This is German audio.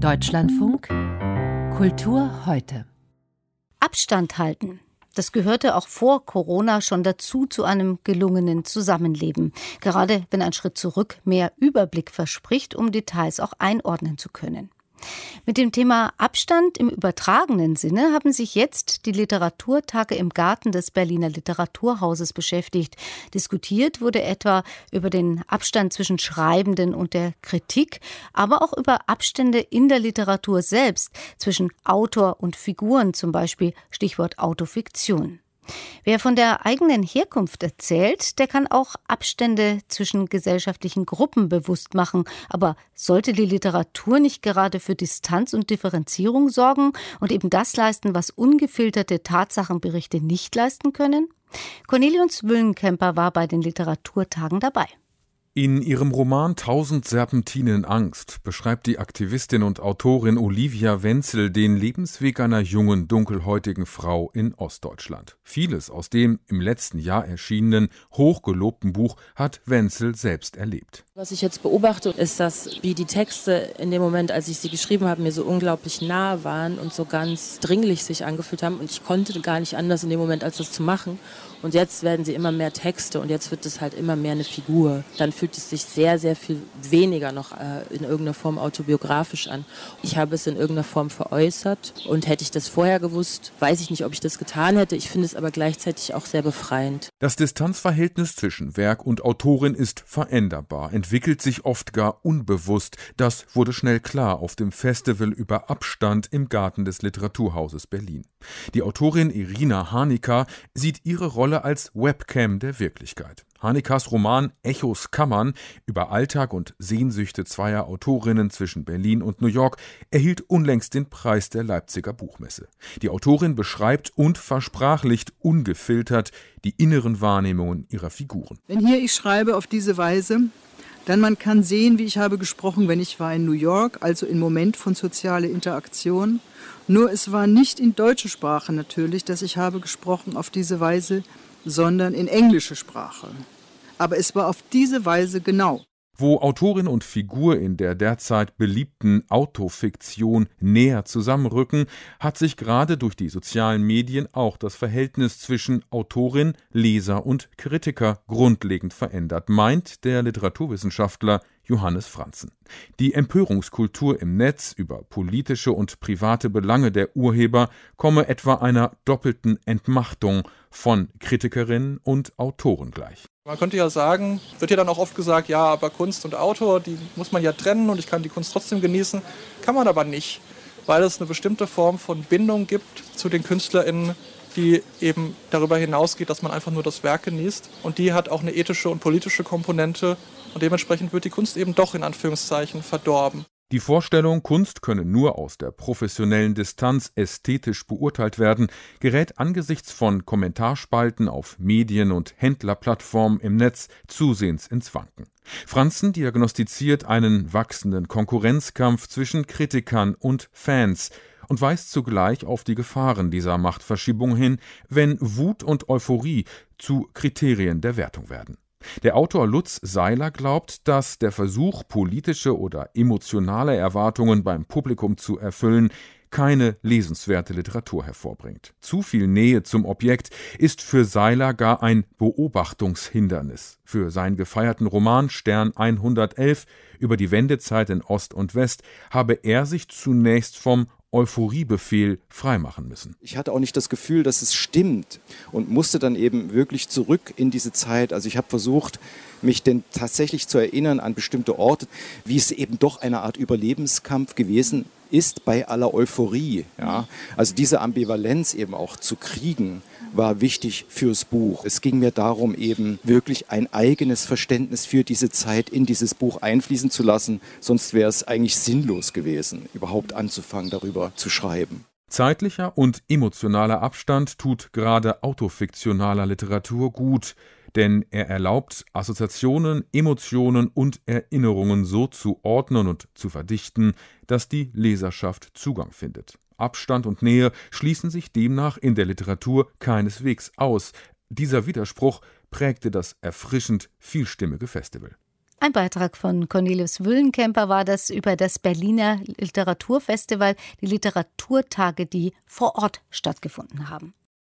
Deutschlandfunk Kultur heute. Abstand halten. Das gehörte auch vor Corona schon dazu zu einem gelungenen Zusammenleben. Gerade wenn ein Schritt zurück mehr Überblick verspricht, um Details auch einordnen zu können. Mit dem Thema Abstand im übertragenen Sinne haben sich jetzt die Literaturtage im Garten des Berliner Literaturhauses beschäftigt. Diskutiert wurde etwa über den Abstand zwischen Schreibenden und der Kritik, aber auch über Abstände in der Literatur selbst zwischen Autor und Figuren, zum Beispiel Stichwort Autofiktion. Wer von der eigenen Herkunft erzählt, der kann auch Abstände zwischen gesellschaftlichen Gruppen bewusst machen. Aber sollte die Literatur nicht gerade für Distanz und Differenzierung sorgen und eben das leisten, was ungefilterte Tatsachenberichte nicht leisten können? Cornelius Wüllenkemper war bei den Literaturtagen dabei. In ihrem Roman Tausend Serpentinen Angst beschreibt die Aktivistin und Autorin Olivia Wenzel den Lebensweg einer jungen, dunkelhäutigen Frau in Ostdeutschland. Vieles aus dem im letzten Jahr erschienenen, hochgelobten Buch hat Wenzel selbst erlebt. Was ich jetzt beobachte, ist, dass wie die Texte in dem Moment, als ich sie geschrieben habe, mir so unglaublich nah waren und so ganz dringlich sich angefühlt haben. Und ich konnte gar nicht anders in dem Moment, als das zu machen. Und jetzt werden sie immer mehr Texte und jetzt wird es halt immer mehr eine Figur. Dann fühlt es sich sehr, sehr viel weniger noch äh, in irgendeiner Form autobiografisch an. Ich habe es in irgendeiner Form veräußert und hätte ich das vorher gewusst, weiß ich nicht, ob ich das getan hätte. Ich finde es aber gleichzeitig auch sehr befreiend. Das Distanzverhältnis zwischen Werk und Autorin ist veränderbar, entwickelt sich oft gar unbewusst. Das wurde schnell klar auf dem Festival über Abstand im Garten des Literaturhauses Berlin. Die Autorin Irina Hanika sieht ihre Rolle als Webcam der Wirklichkeit. Hanekas Roman Echos Kammern über Alltag und Sehnsüchte zweier Autorinnen zwischen Berlin und New York erhielt unlängst den Preis der Leipziger Buchmesse. Die Autorin beschreibt und versprachlicht ungefiltert die inneren Wahrnehmungen ihrer Figuren. Wenn hier ich schreibe auf diese Weise, dann man kann sehen, wie ich habe gesprochen, wenn ich war in New York, also im Moment von sozialer Interaktion. Nur es war nicht in deutsche Sprache natürlich, dass ich habe gesprochen auf diese Weise, sondern in englische Sprache. Aber es war auf diese Weise genau. Wo Autorin und Figur in der derzeit beliebten Autofiktion näher zusammenrücken, hat sich gerade durch die sozialen Medien auch das Verhältnis zwischen Autorin, Leser und Kritiker grundlegend verändert, meint der Literaturwissenschaftler Johannes Franzen. Die Empörungskultur im Netz über politische und private Belange der Urheber komme etwa einer doppelten Entmachtung von Kritikerinnen und Autoren gleich. Man könnte ja sagen, wird ja dann auch oft gesagt, ja, aber Kunst und Autor, die muss man ja trennen und ich kann die Kunst trotzdem genießen. Kann man aber nicht, weil es eine bestimmte Form von Bindung gibt zu den KünstlerInnen, die eben darüber hinausgeht, dass man einfach nur das Werk genießt. Und die hat auch eine ethische und politische Komponente und dementsprechend wird die Kunst eben doch in Anführungszeichen verdorben. Die Vorstellung, Kunst könne nur aus der professionellen Distanz ästhetisch beurteilt werden, gerät angesichts von Kommentarspalten auf Medien- und Händlerplattformen im Netz zusehends ins Wanken. Franzen diagnostiziert einen wachsenden Konkurrenzkampf zwischen Kritikern und Fans und weist zugleich auf die Gefahren dieser Machtverschiebung hin, wenn Wut und Euphorie zu Kriterien der Wertung werden. Der Autor Lutz Seiler glaubt, dass der Versuch, politische oder emotionale Erwartungen beim Publikum zu erfüllen, keine lesenswerte Literatur hervorbringt. Zu viel Nähe zum Objekt ist für Seiler gar ein Beobachtungshindernis. Für seinen gefeierten Roman Stern 111 über die Wendezeit in Ost und West habe er sich zunächst vom Euphoriebefehl freimachen müssen. Ich hatte auch nicht das Gefühl, dass es stimmt und musste dann eben wirklich zurück in diese Zeit. Also ich habe versucht, mich denn tatsächlich zu erinnern an bestimmte Orte, wie es eben doch eine Art Überlebenskampf gewesen ist bei aller Euphorie. Ja? Also diese Ambivalenz eben auch zu kriegen war wichtig fürs Buch. Es ging mir darum, eben wirklich ein eigenes Verständnis für diese Zeit in dieses Buch einfließen zu lassen. Sonst wäre es eigentlich sinnlos gewesen, überhaupt anzufangen, darüber zu schreiben. Zeitlicher und emotionaler Abstand tut gerade autofiktionaler Literatur gut, denn er erlaubt Assoziationen, Emotionen und Erinnerungen so zu ordnen und zu verdichten, dass die Leserschaft Zugang findet. Abstand und Nähe schließen sich demnach in der Literatur keineswegs aus. Dieser Widerspruch prägte das erfrischend vielstimmige Festival. Ein Beitrag von Cornelius Wüllenkemper war das über das Berliner Literaturfestival, die Literaturtage, die vor Ort stattgefunden haben.